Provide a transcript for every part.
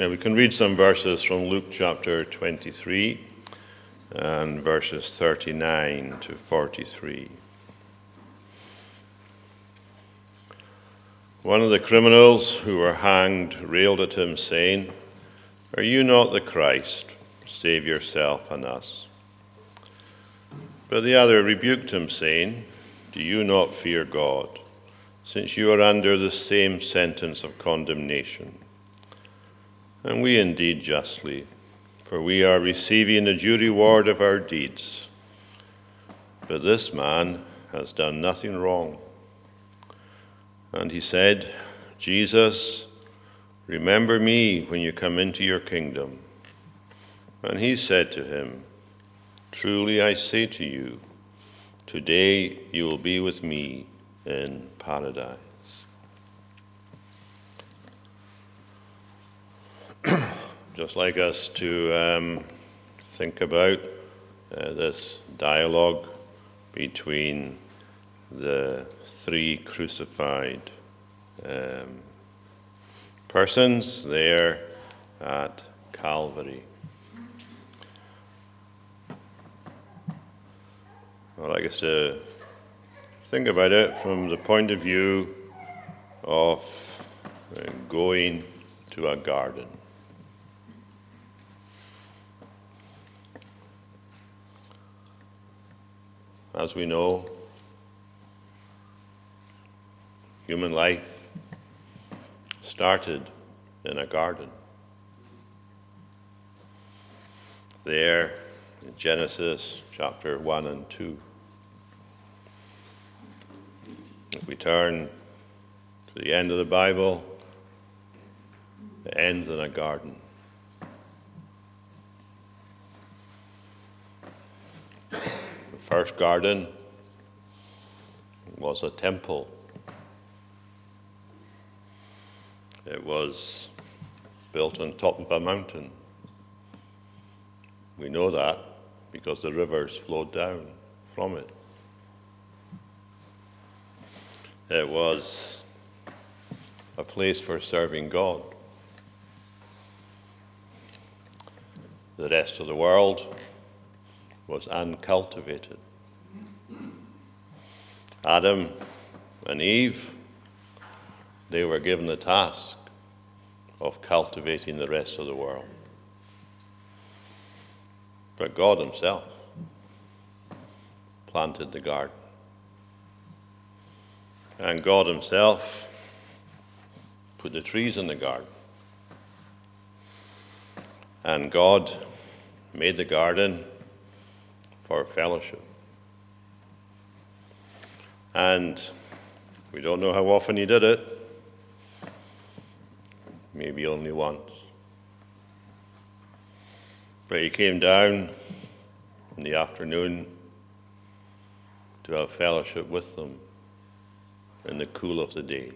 Now we can read some verses from Luke chapter 23 and verses 39 to 43. One of the criminals who were hanged railed at him, saying, Are you not the Christ? Save yourself and us. But the other rebuked him, saying, Do you not fear God, since you are under the same sentence of condemnation? And we indeed justly, for we are receiving the due reward of our deeds. But this man has done nothing wrong. And he said, Jesus, remember me when you come into your kingdom. And he said to him, Truly I say to you, today you will be with me in paradise. Just like us to um, think about uh, this dialogue between the three crucified um, persons there at Calvary. I'd like us to think about it from the point of view of uh, going to a garden. As we know, Human life started in a garden. There in Genesis chapter 1 and 2. If we turn to the end of the Bible, it ends in a garden. First garden was a temple. It was built on top of a mountain. We know that because the rivers flowed down from it. It was a place for serving God. The rest of the world was uncultivated. Adam and Eve, they were given the task of cultivating the rest of the world. But God Himself planted the garden. And God Himself put the trees in the garden. And God made the garden for fellowship. And we don't know how often He did it maybe only once. But he came down in the afternoon to have fellowship with them in the cool of the day.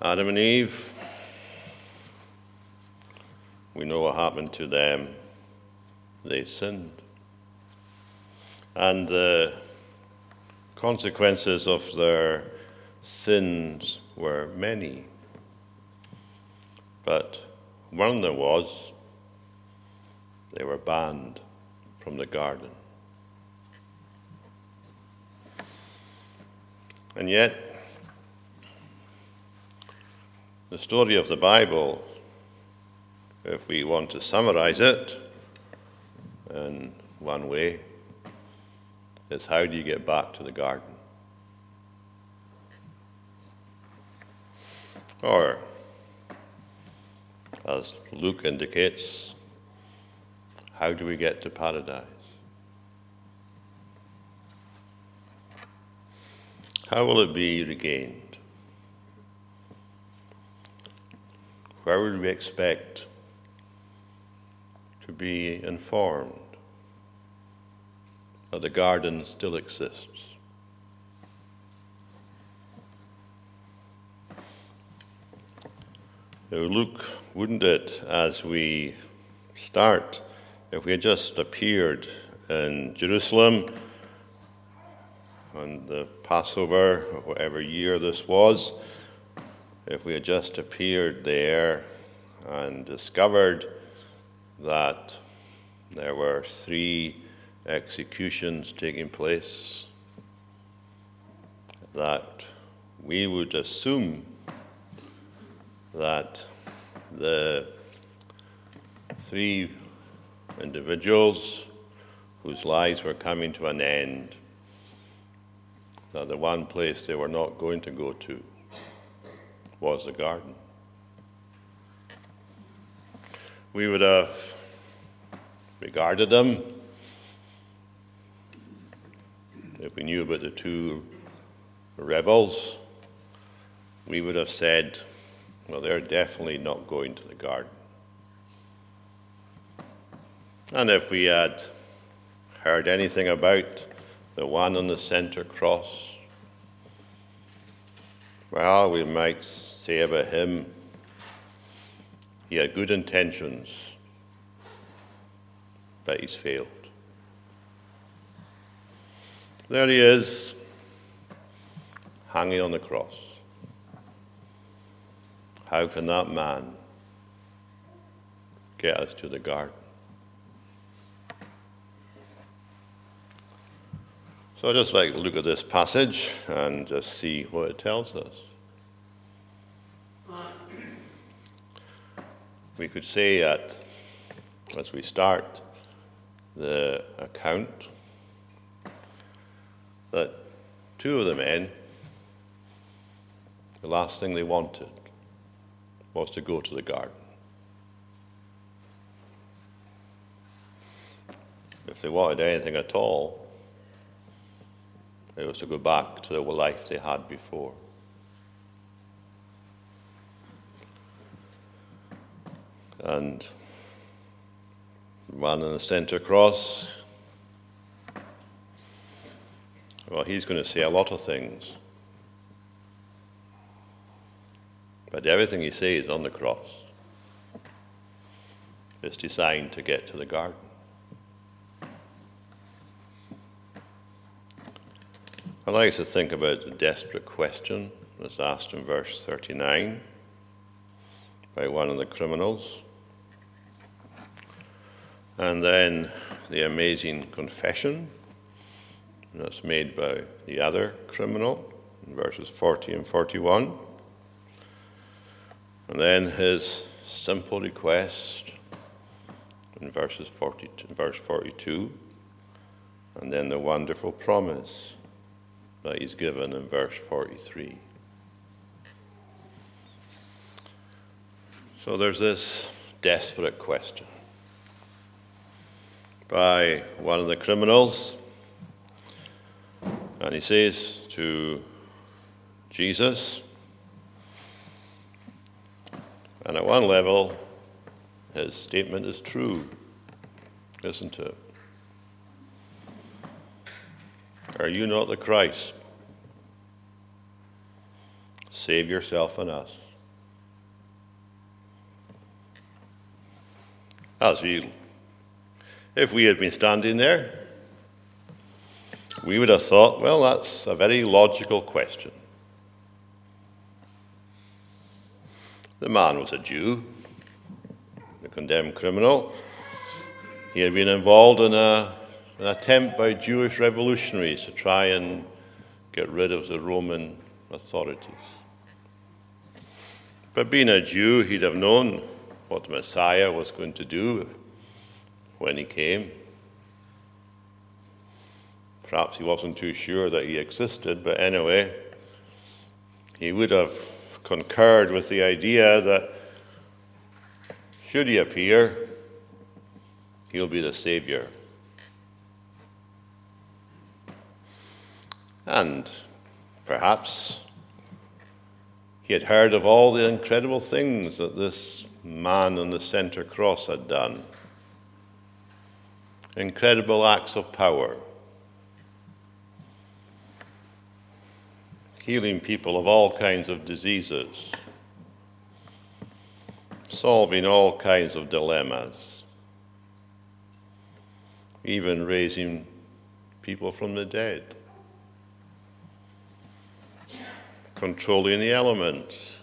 Adam and Eve, we know what happened to them. They sinned. And the consequences of their sins were many. But one them was they were banned from the garden. And yet, the story of the Bible, if we want to summarize it in one way, is how do you get back to the garden? Or, as Luke indicates, how do we get to paradise? How will it be regained? Where would we expect to be informed that the garden still exists? Luke, wouldn't it, as we start, if we had just appeared in Jerusalem on the Passover, whatever year this was, if we had just appeared there and discovered that there were three executions taking place, that we would assume that the three individuals whose lives were coming to an end, that the one place they were not going to go to was the garden. We would have regarded them if we knew about the two rebels, we would have said, well, they're definitely not going to the garden. And if we had heard anything about the one on the center cross, well, we might say about him, he had good intentions, but he's failed. There he is, hanging on the cross. How can that man get us to the garden? So I'd just like to look at this passage and just see what it tells us. We could say that as we start the account that two of the men, the last thing they wanted was to go to the garden. If they wanted anything at all, it was to go back to the life they had before. And man in the center cross, well, he's going to say a lot of things. But everything he says on the cross is designed to get to the garden. I like to think about the desperate question that's asked in verse 39 by one of the criminals. And then the amazing confession that's made by the other criminal in verses 40 and 41. And then his simple request in verses 40, verse 42, and then the wonderful promise that he's given in verse 43. So there's this desperate question by one of the criminals, and he says to Jesus, and at one level, his statement is true, isn't it? Are you not the Christ? Save yourself and us. As we, if we had been standing there, we would have thought, well, that's a very logical question. The man was a Jew, a condemned criminal. He had been involved in a, an attempt by Jewish revolutionaries to try and get rid of the Roman authorities. But being a Jew, he'd have known what the Messiah was going to do when he came. Perhaps he wasn't too sure that he existed, but anyway, he would have concurred with the idea that should he appear, he'll be the Savior. And perhaps he had heard of all the incredible things that this man on the center cross had done. Incredible acts of power. healing people of all kinds of diseases, solving all kinds of dilemmas, even raising people from the dead, controlling the elements,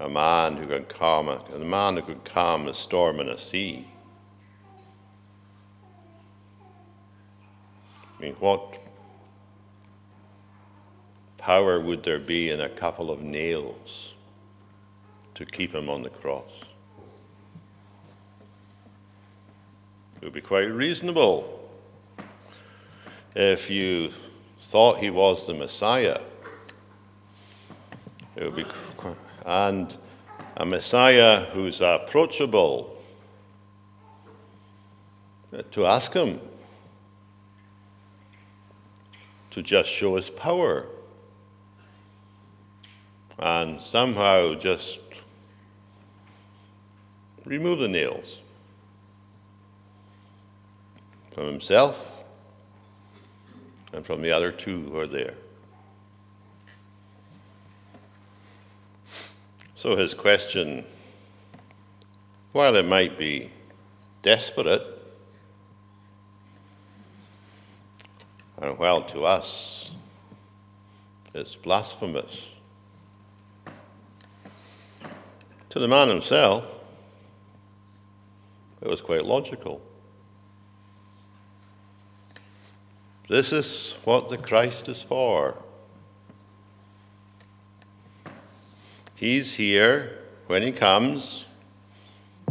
a man who could calm a, a man who could calm a storm in a sea. Mean, what power would there be in a couple of nails to keep him on the cross? It would be quite reasonable if you thought he was the Messiah. It would be, and a Messiah who's approachable to ask him to just show his power and somehow just remove the nails from himself and from the other two who are there. So his question, while it might be desperate, and while to us it's blasphemous, to the man himself, it was quite logical. This is what the Christ is for. He's here when He comes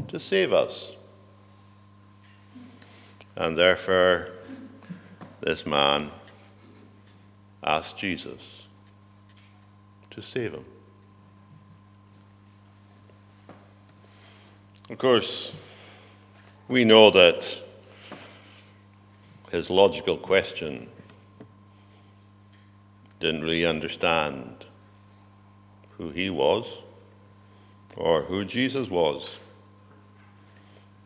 to save us. And therefore, this man asked Jesus to save him. Of course, we know that his logical question didn't really understand who he was or who Jesus was.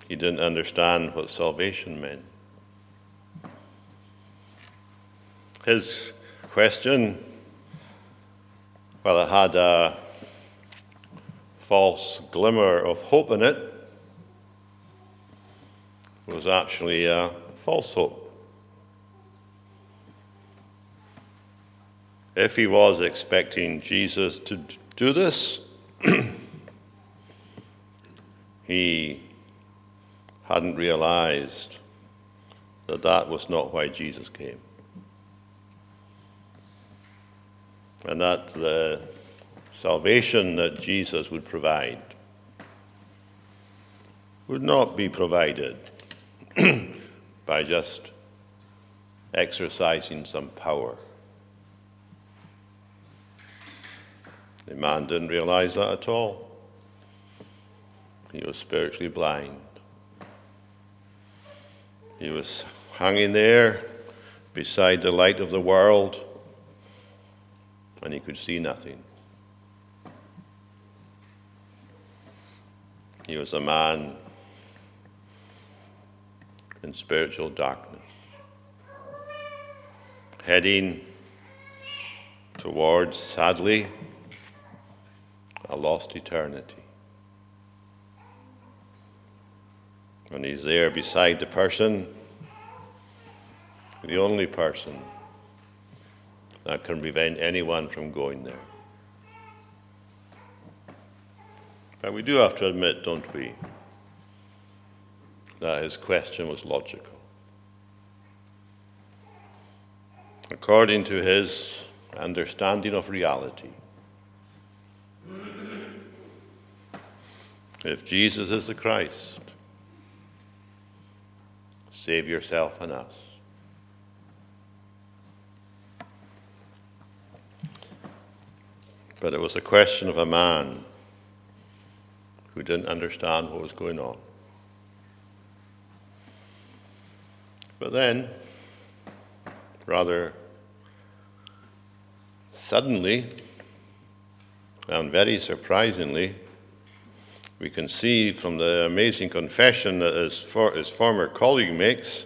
He didn't understand what salvation meant. His question, well, it had a false glimmer of hope in it, was actually a false hope. If he was expecting Jesus to do this, he hadn't realized that that was not why Jesus came. And that the salvation that Jesus would provide would not be provided by just exercising some power. The man didn't realize that at all. He was spiritually blind. He was hanging there beside the light of the world, and he could see nothing. He was a man in spiritual darkness, heading towards, sadly, a lost eternity. When he's there beside the person, the only person that can prevent anyone from going there. But we do have to admit, don't we, that his question was logical. According to his understanding of reality, if Jesus is the Christ, save yourself and us. But it was a question of a man who didn't understand what was going on. But then, rather suddenly and very surprisingly, we can see from the amazing confession that his, for, his former colleague makes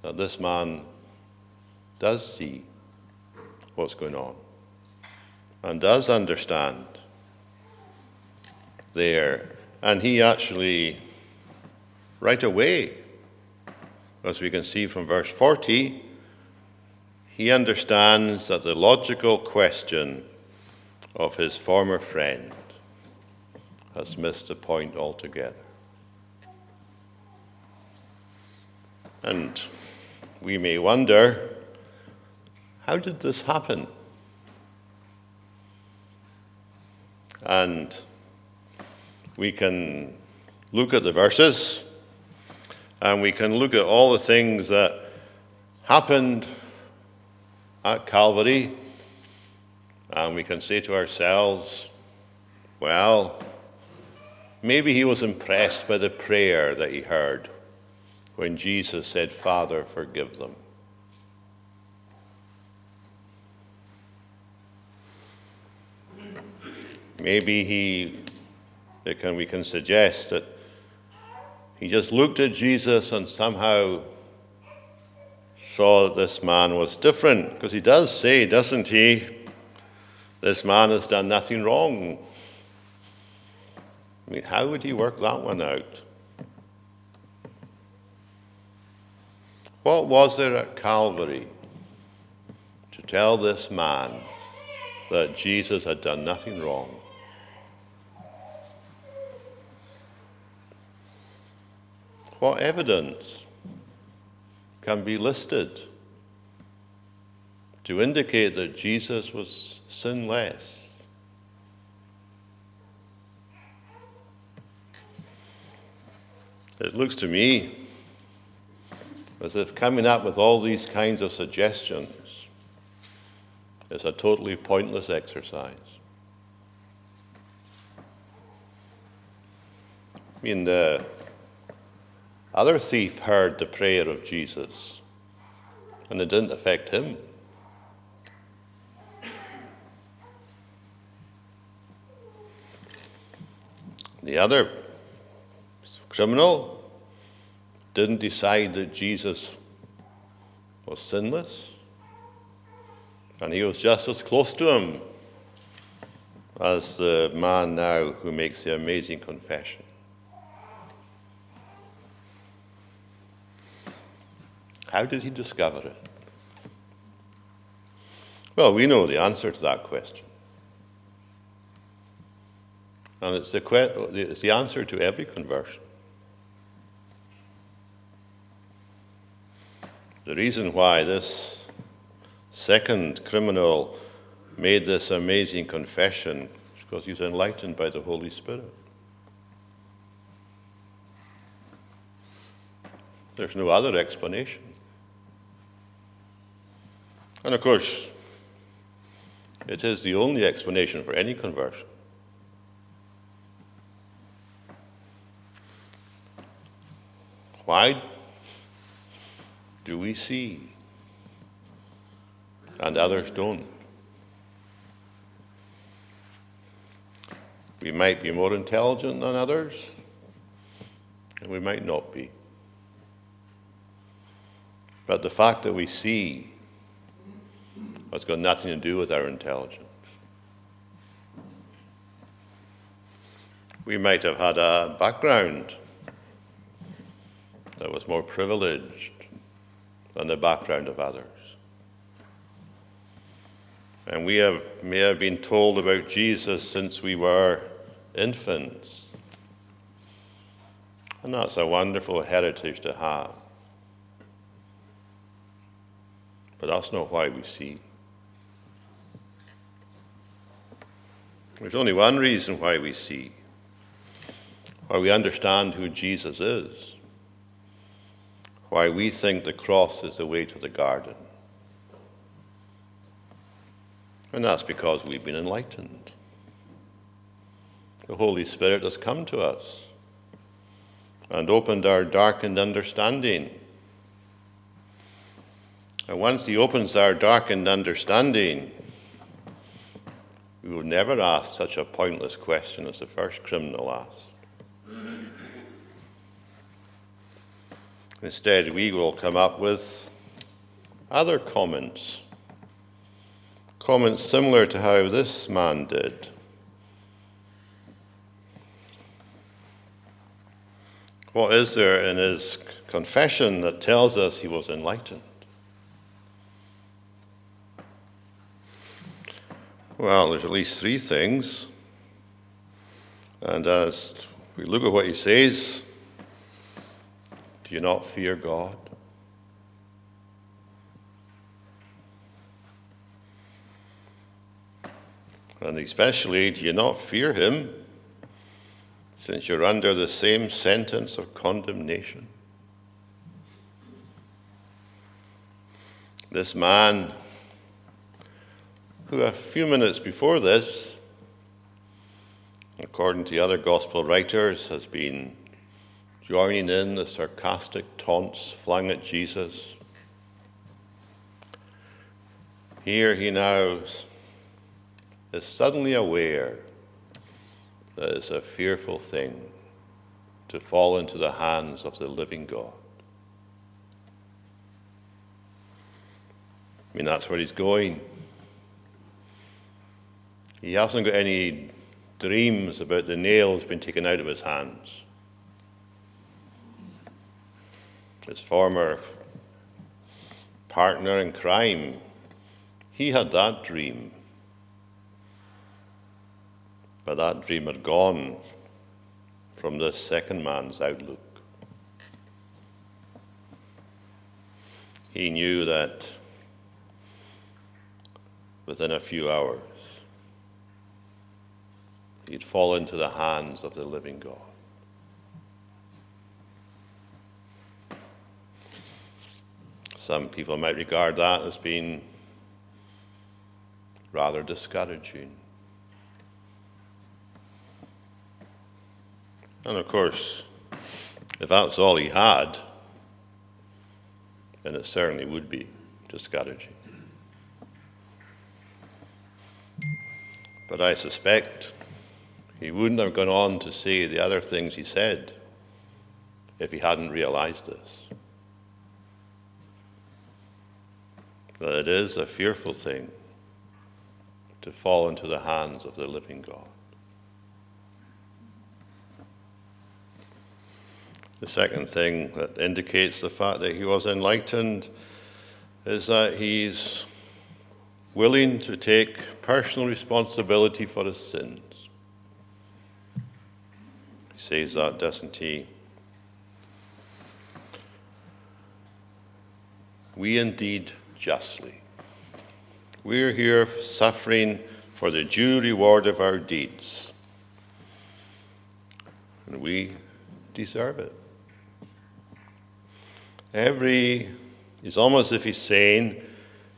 that this man does see what's going on and does understand there. And he actually, right away, as we can see from verse 40, he understands that the logical question of his former friend has missed the point altogether. And we may wonder how did this happen? And we can look at the verses and we can look at all the things that happened at Calvary and we can say to ourselves, well, maybe he was impressed by the prayer that he heard when Jesus said, Father, forgive them. Maybe he, can, we can suggest that he just looked at Jesus and somehow saw that this man was different. Because he does say, doesn't he? This man has done nothing wrong. I mean, how would he work that one out? What was there at Calvary to tell this man that Jesus had done nothing wrong? What evidence can be listed to indicate that Jesus was sinless? It looks to me as if coming up with all these kinds of suggestions is a totally pointless exercise. I mean, the other thief heard the prayer of Jesus, and it didn't affect him. The other criminal didn't decide that Jesus was sinless, and he was just as close to him as the man now who makes the amazing confession. How did he discover it? Well, we know the answer to that question. And it's the, it's the answer to every conversion. The reason why this second criminal made this amazing confession is because he's enlightened by the Holy Spirit. There's no other explanation. And of course, it is the only explanation for any conversion. Why do we see and others don't? We might be more intelligent than others, and we might not be. But the fact that we see it's got nothing to do with our intelligence. We might have had a background that was more privileged than the background of others. And we have, may have been told about Jesus since we were infants. And that's a wonderful heritage to have. But that's not why we see. There's only one reason why we see, why we understand who Jesus is, why we think the cross is the way to the garden. And that's because we've been enlightened. The Holy Spirit has come to us and opened our darkened understanding. And once He opens our darkened understanding, we never ask such a pointless question as the first criminal asked. Instead, we will come up with other comments, comments similar to how this man did. What is there in his confession that tells us he was enlightened? Well, there's at least three things. And as we look at what he says, do you not fear God? And especially, do you not fear him since you're under the same sentence of condemnation? This man, who a few minutes before this, according to other gospel writers, has been joining in the sarcastic taunts flung at Jesus. Here he now is suddenly aware that it's a fearful thing to fall into the hands of the living God. I mean, that's where he's going. He hasn't got any dreams about the nails being taken out of his hands. His former partner in crime, he had that dream. But that dream had gone from this second man's outlook. He knew that within a few hours he'd fall into the hands of the living God. Some people might regard that as being rather discouraging. And of course, if that's all he had, then it certainly would be discouraging. But I suspect he wouldn't have gone on to say the other things he said if he hadn't realized this. That it is a fearful thing to fall into the hands of the living God. The second thing that indicates the fact that he was enlightened is that he's willing to take personal responsibility for his sins. That, doesn't he? We indeed justly. We're here suffering for the due reward of our deeds. And we deserve it. Every, it's almost as if he's saying,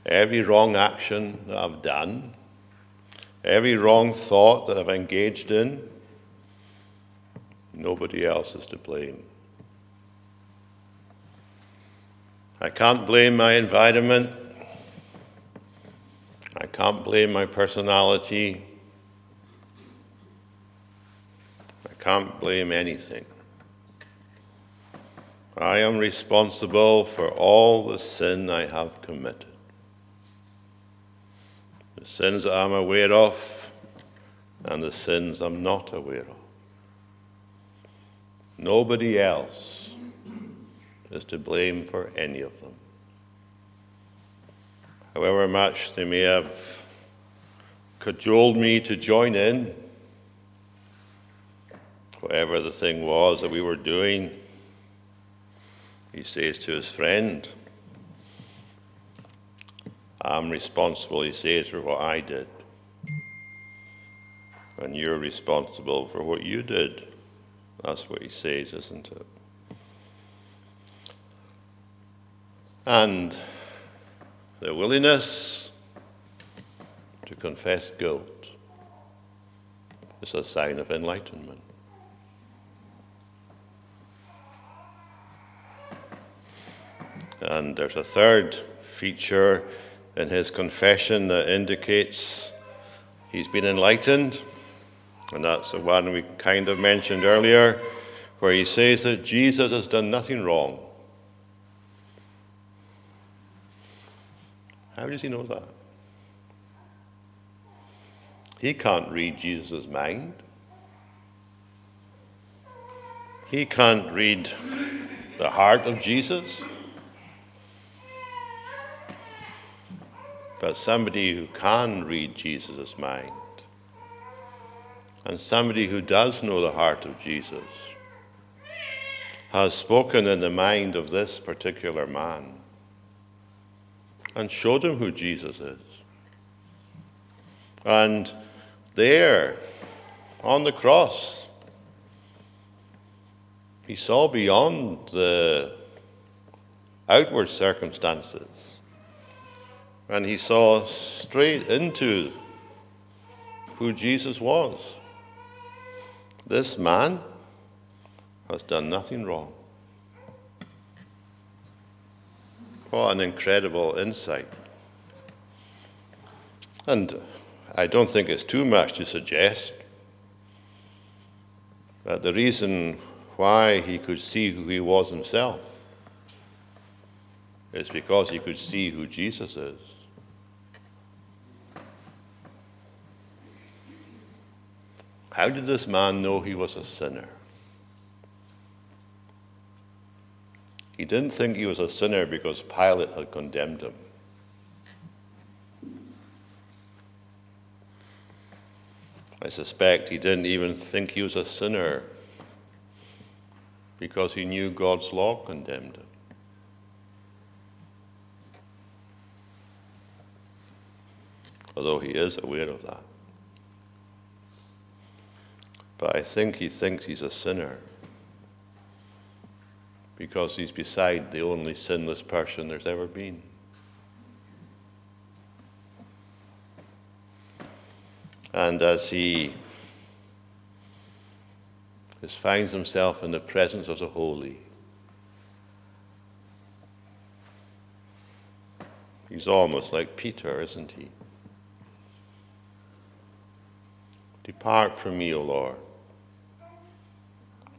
every wrong action that I've done, every wrong thought that I've engaged in, nobody else is to blame. I can't blame my environment. I can't blame my personality. I can't blame anything. I am responsible for all the sin I have committed. The sins that I'm aware of and the sins I'm not aware of. Nobody else is to blame for any of them. However much they may have cajoled me to join in, whatever the thing was that we were doing he says to his friend, I'm responsible, he says, for what I did. And you're responsible for what you did. That's what he says, isn't it? And the willingness to confess guilt is a sign of enlightenment. And there's a third feature in his confession that indicates he's been enlightened. And that's the one we kind of mentioned earlier, where he says that Jesus has done nothing wrong. How does he know that? He can't read Jesus' mind. He can't read the heart of Jesus. but somebody who can read Jesus' mind and somebody who does know the heart of Jesus has spoken in the mind of this particular man and showed him who Jesus is. And there, on the cross, he saw beyond the outward circumstances. And he saw straight into who Jesus was. This man has done nothing wrong. What an incredible insight. And I don't think it's too much to suggest that the reason why he could see who he was himself is because he could see who Jesus is. How did this man know he was a sinner? He didn't think he was a sinner because Pilate had condemned him. I suspect he didn't even think he was a sinner because he knew God's law condemned him. Although he is aware of that. But I think he thinks he's a sinner because he's beside the only sinless person there's ever been. And as he finds himself in the presence of the holy, he's almost like Peter, isn't he? Depart from me, O Lord,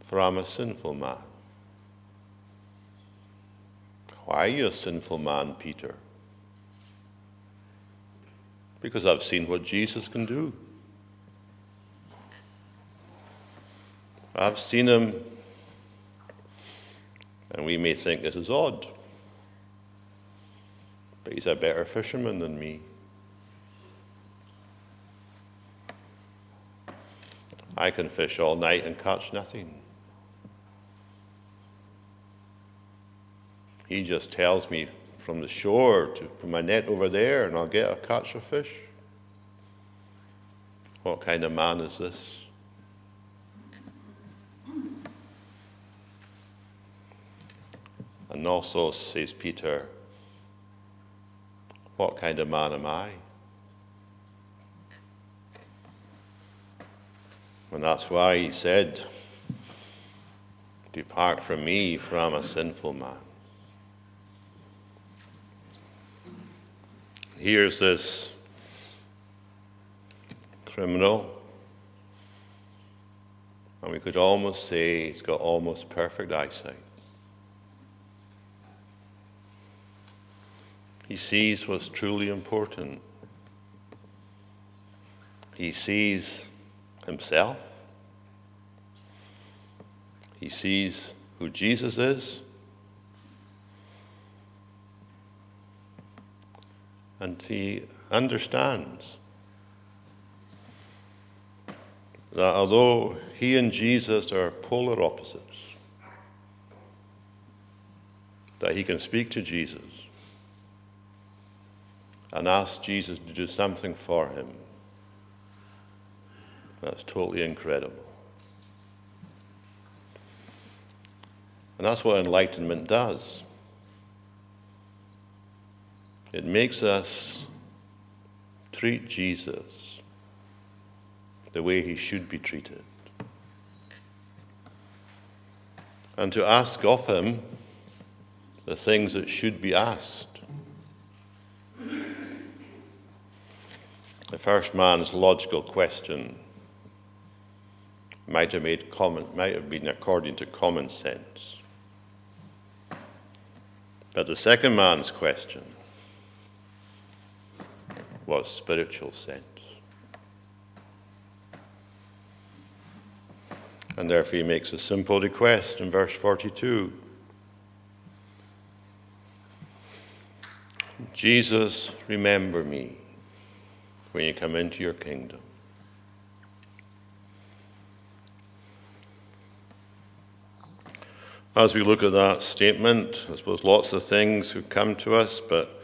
for I'm a sinful man. Why are you a sinful man, Peter? Because I've seen what Jesus can do. I've seen him, and we may think this is odd, but he's a better fisherman than me. I can fish all night and catch nothing. He just tells me from the shore to put my net over there and I'll get a catch of fish. What kind of man is this? And also, says Peter, what kind of man am I? And that's why he said, Depart from me, for I'm a sinful man. Here's this criminal, and we could almost say he's got almost perfect eyesight. He sees what's truly important. He sees himself. He sees who Jesus is. And he understands that although he and Jesus are polar opposites, that he can speak to Jesus and ask Jesus to do something for him. That's totally incredible. And that's what enlightenment does. It makes us treat Jesus the way he should be treated. And to ask of him the things that should be asked. The first man's logical question might have, made common, might have been according to common sense. But the second man's question was spiritual sense. And therefore, he makes a simple request in verse 42 Jesus, remember me when you come into your kingdom. As we look at that statement, I suppose lots of things would come to us, but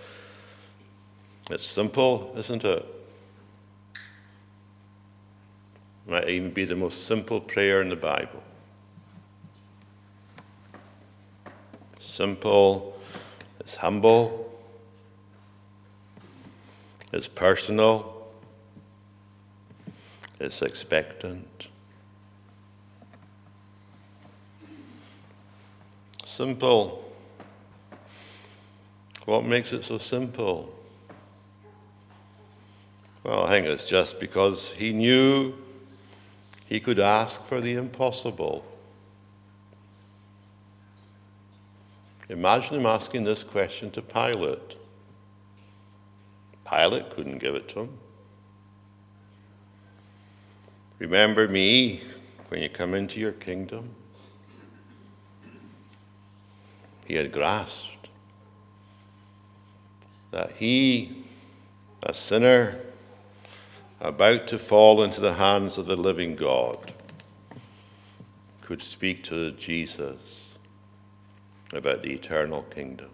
it's simple, isn't it? It might even be the most simple prayer in the Bible. Simple, it's humble, it's personal, it's expectant. Simple. What makes it so simple? Well, I think it's just because he knew he could ask for the impossible. Imagine him asking this question to Pilate. Pilate couldn't give it to him. Remember me when you come into your kingdom. He had grasped that he, a sinner, about to fall into the hands of the living God, could speak to Jesus about the eternal kingdom.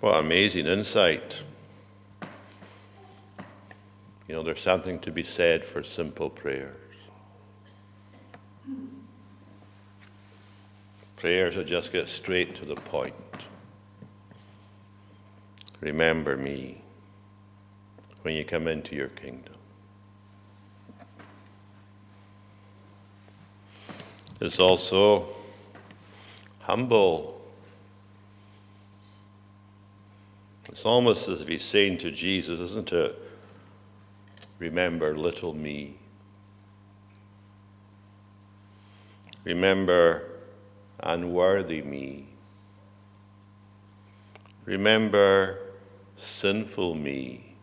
What amazing insight. You know, there's something to be said for simple prayers. Prayers that just get straight to the point. Remember me when you come into your kingdom. It's also humble. It's almost as if he's saying to Jesus, isn't it? Remember little me. Remember unworthy me. Remember sinful me.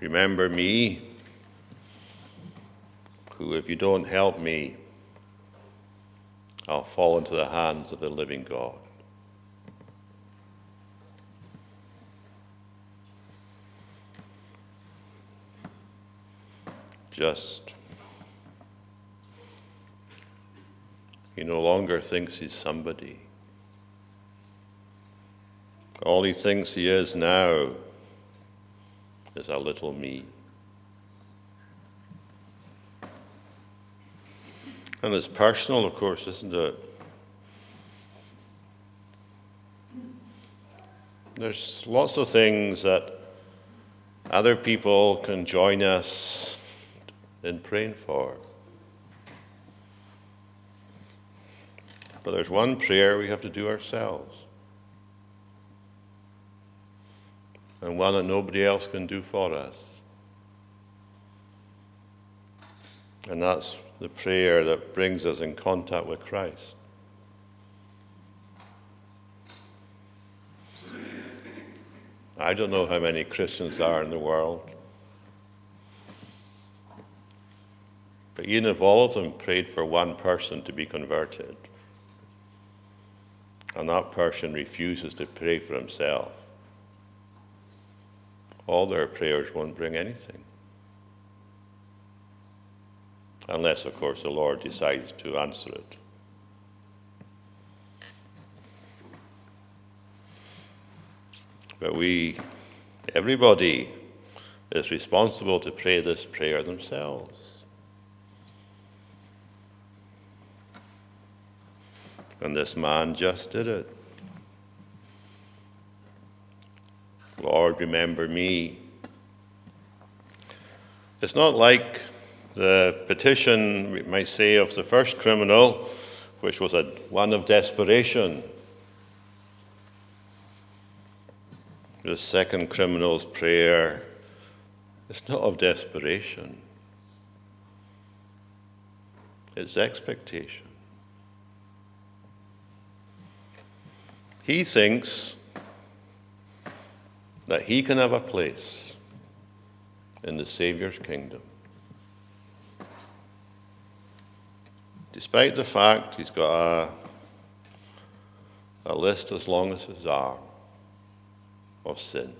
Remember me, who, if you don't help me, I'll fall into the hands of the living God. Just He no longer thinks he's somebody. All he thinks he is now is a little me. And it's personal, of course, isn't it? There's lots of things that other people can join us in praying for. But there's one prayer we have to do ourselves. And one that nobody else can do for us. And that's the prayer that brings us in contact with Christ. I don't know how many Christians there are in the world. But even if all of them prayed for one person to be converted, and that person refuses to pray for himself, all their prayers won't bring anything. Unless, of course, the Lord decides to answer it. But we, everybody, is responsible to pray this prayer themselves. And this man just did it. Lord, remember me. It's not like the petition, we might say, of the first criminal, which was a, one of desperation. The second criminal's prayer is not of desperation, it's expectation. He thinks that he can have a place in the Savior's kingdom. despite the fact he's got a, a list as long as his arm of sin.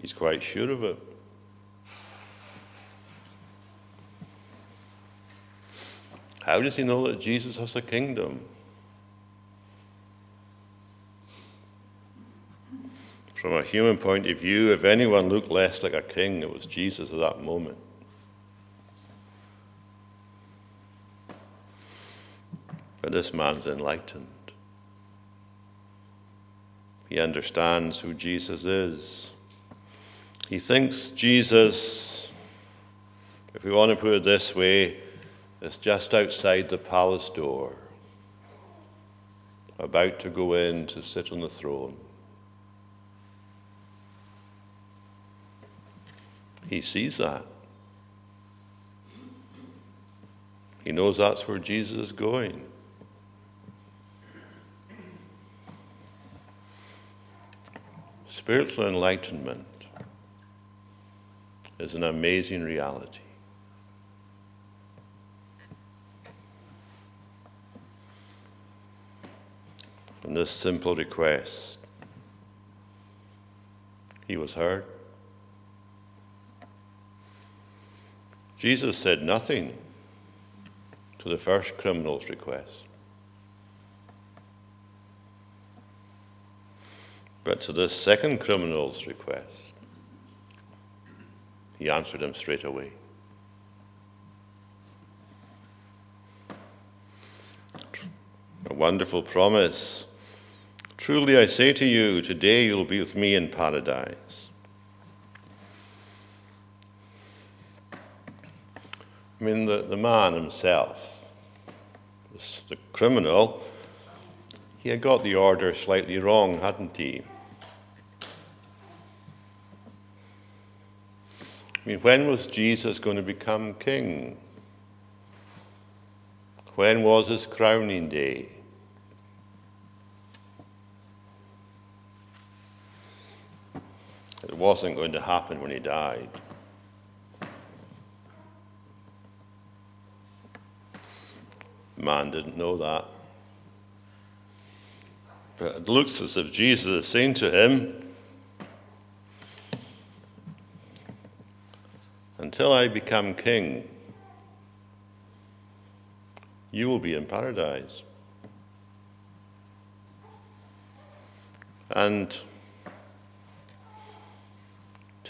He's quite sure of it. How does he know that Jesus has a kingdom? From a human point of view, if anyone looked less like a king, it was Jesus at that moment. But this man's enlightened. He understands who Jesus is. He thinks Jesus, if we want to put it this way, is just outside the palace door, about to go in to sit on the throne. He sees that. He knows that's where Jesus is going. Spiritual enlightenment is an amazing reality. This simple request, he was heard. Jesus said nothing to the first criminal's request. But to this second criminal's request, he answered him straight away. A wonderful promise. Truly I say to you, today you'll be with me in paradise. I mean, the, the man himself, this, the criminal, he had got the order slightly wrong, hadn't he? I mean, when was Jesus going to become king? When was his crowning day? It wasn't going to happen when he died. Man didn't know that. But it looks as if Jesus is saying to him, Until I become king, you will be in paradise. And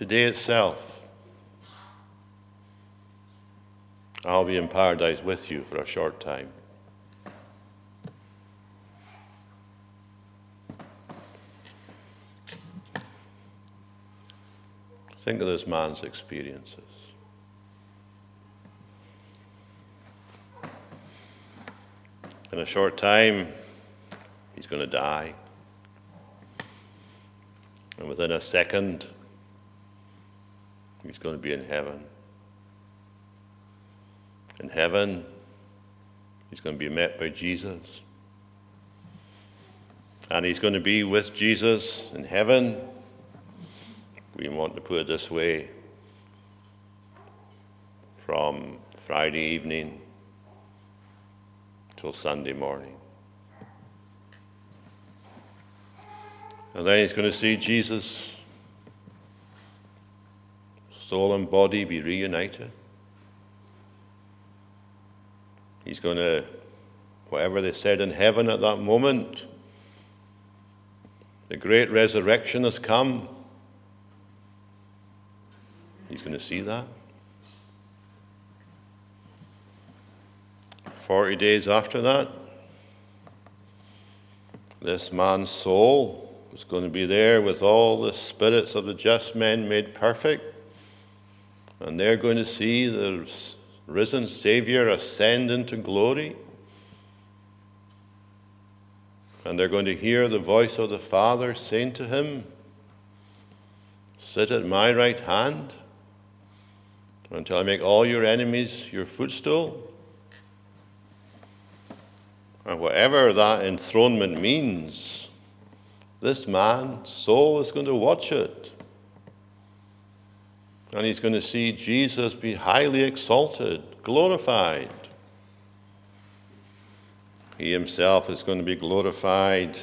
today itself, I'll be in paradise with you for a short time. Think of this man's experiences. In a short time, he's going to die. And within a second, he's going to be in heaven. In heaven, he's going to be met by Jesus. And he's going to be with Jesus in heaven. We want to put it this way from Friday evening till Sunday morning. And then he's going to see Jesus, soul and body be reunited. He's going to, whatever they said in heaven at that moment, the great resurrection has come. He's going to see that. 40 days after that, this man's soul was going to be there with all the spirits of the just men made perfect. And they're going to see the risen Savior ascend into glory. And they're going to hear the voice of the Father saying to him, Sit at my right hand until I make all your enemies your footstool. And whatever that enthronement means, this man's soul is going to watch it. And he's going to see Jesus be highly exalted, glorified. He himself is going to be glorified.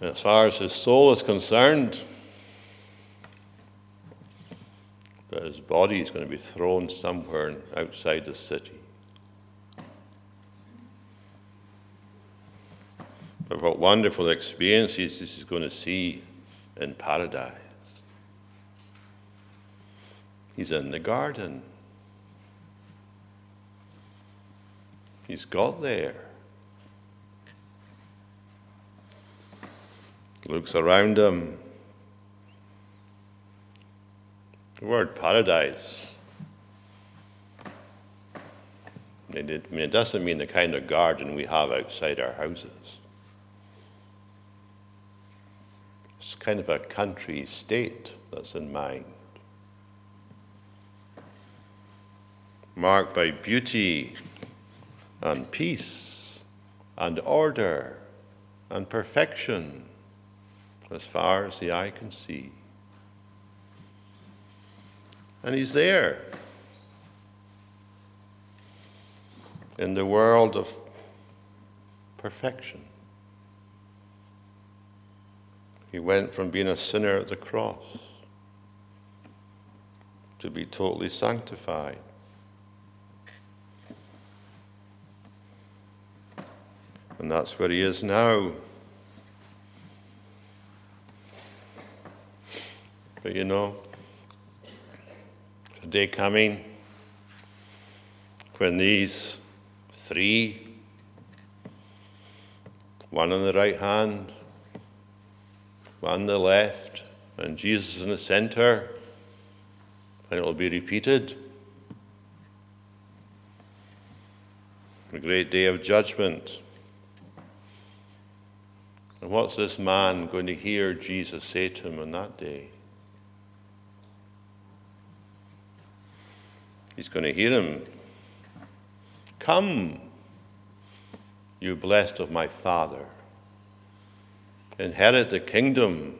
And as far as his soul is concerned, but his body is going to be thrown somewhere outside the city. But what wonderful experiences this is going to see in paradise. He's in the garden. He's got there. Looks around him. The word paradise. I mean, it doesn't mean the kind of garden we have outside our houses. It's kind of a country state that's in mind. Marked by beauty and peace and order and perfection as far as the eye can see. And he's there in the world of perfection. He went from being a sinner at the cross to be totally sanctified. And that's where he is now. But you know, a day coming when these three, one on the right hand, one on the left, and Jesus in the center, and it will be repeated. The great day of judgment. And what's this man going to hear Jesus say to him on that day? He's going to hear him Come, you blessed of my Father inherit the kingdom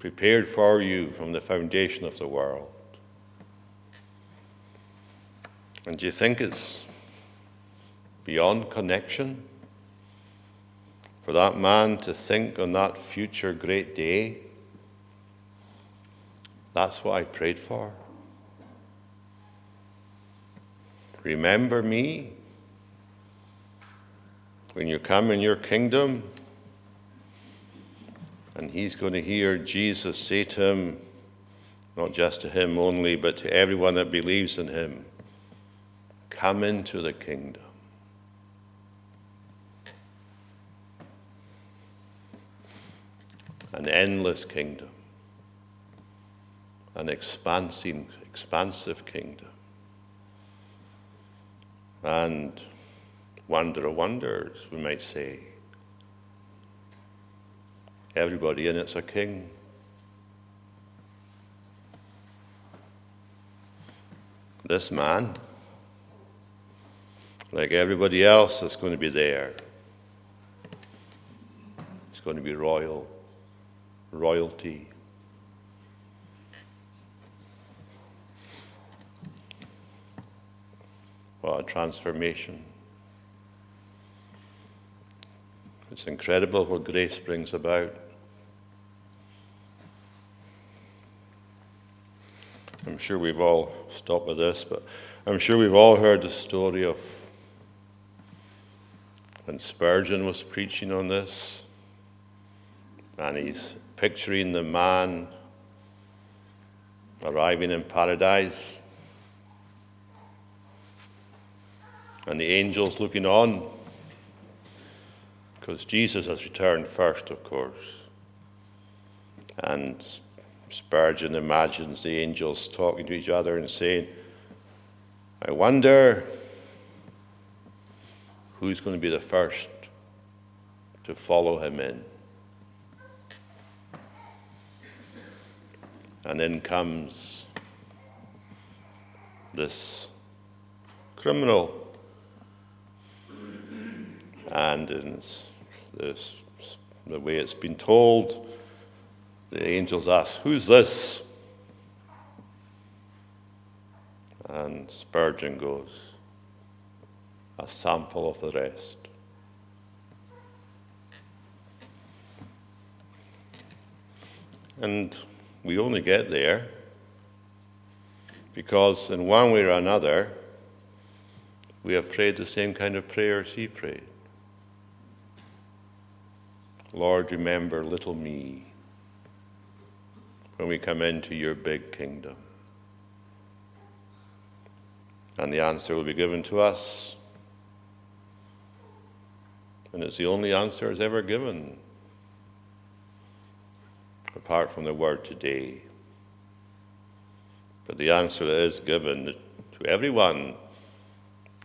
prepared for you from the foundation of the world. And do you think it's beyond connection for that man to think on that future great day? That's what I prayed for. Remember me when you come in your kingdom and he's going to hear Jesus say to him, not just to him only, but to everyone that believes in him, Come into the kingdom. An endless kingdom, an expansive, expansive kingdom. And wonder of wonders, we might say. Everybody in it's a king. This man, like everybody else that's going to be there, it's going to be royal, royalty. What a transformation. It's incredible what grace brings about. I'm sure we've all stopped with this, but I'm sure we've all heard the story of when Spurgeon was preaching on this, and he's picturing the man arriving in paradise, and the angels looking on, because Jesus has returned first, of course. And Spurgeon imagines the angels talking to each other and saying, I wonder who's going to be the first to follow him in. And in comes this criminal. And in this, the way it's been told, the angels ask, Who's this? And Spurgeon goes, A sample of the rest. And we only get there because, in one way or another, we have prayed the same kind of prayers he prayed. Lord, remember little me when we come into your big kingdom. And the answer will be given to us. And it's the only answer that's ever given, apart from the word today. But the answer is given to everyone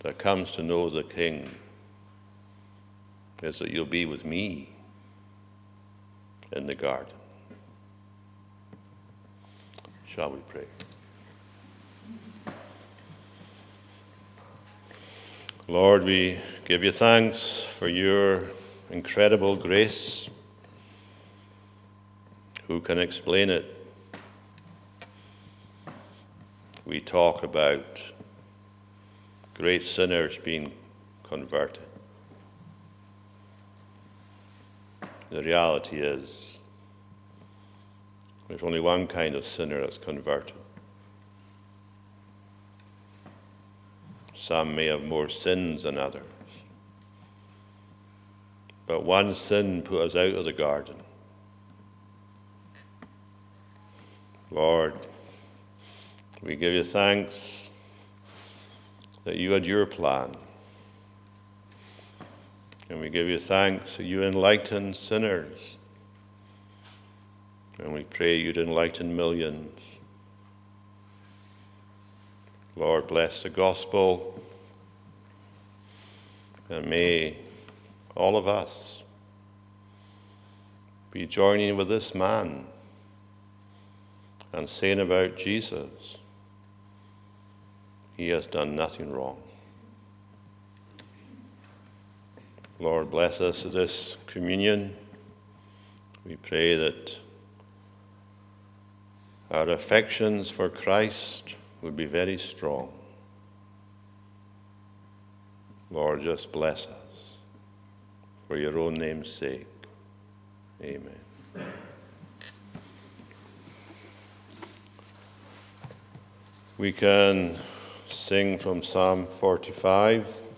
that comes to know the King is that you'll be with me in the garden. Shall we pray? Lord, we give you thanks for your incredible grace. Who can explain it? We talk about great sinners being converted. The reality is, there's only one kind of sinner that's converted. Some may have more sins than others. But one sin put us out of the garden. Lord, we give you thanks that you had your plan. And we give you thanks that you enlighten sinners. And we pray you'd enlighten millions. Lord, bless the gospel. And may all of us be joining with this man and saying about Jesus, he has done nothing wrong. Lord, bless us at this communion. We pray that our affections for Christ would be very strong. Lord, just bless us for your own name's sake. Amen. We can sing from Psalm 45.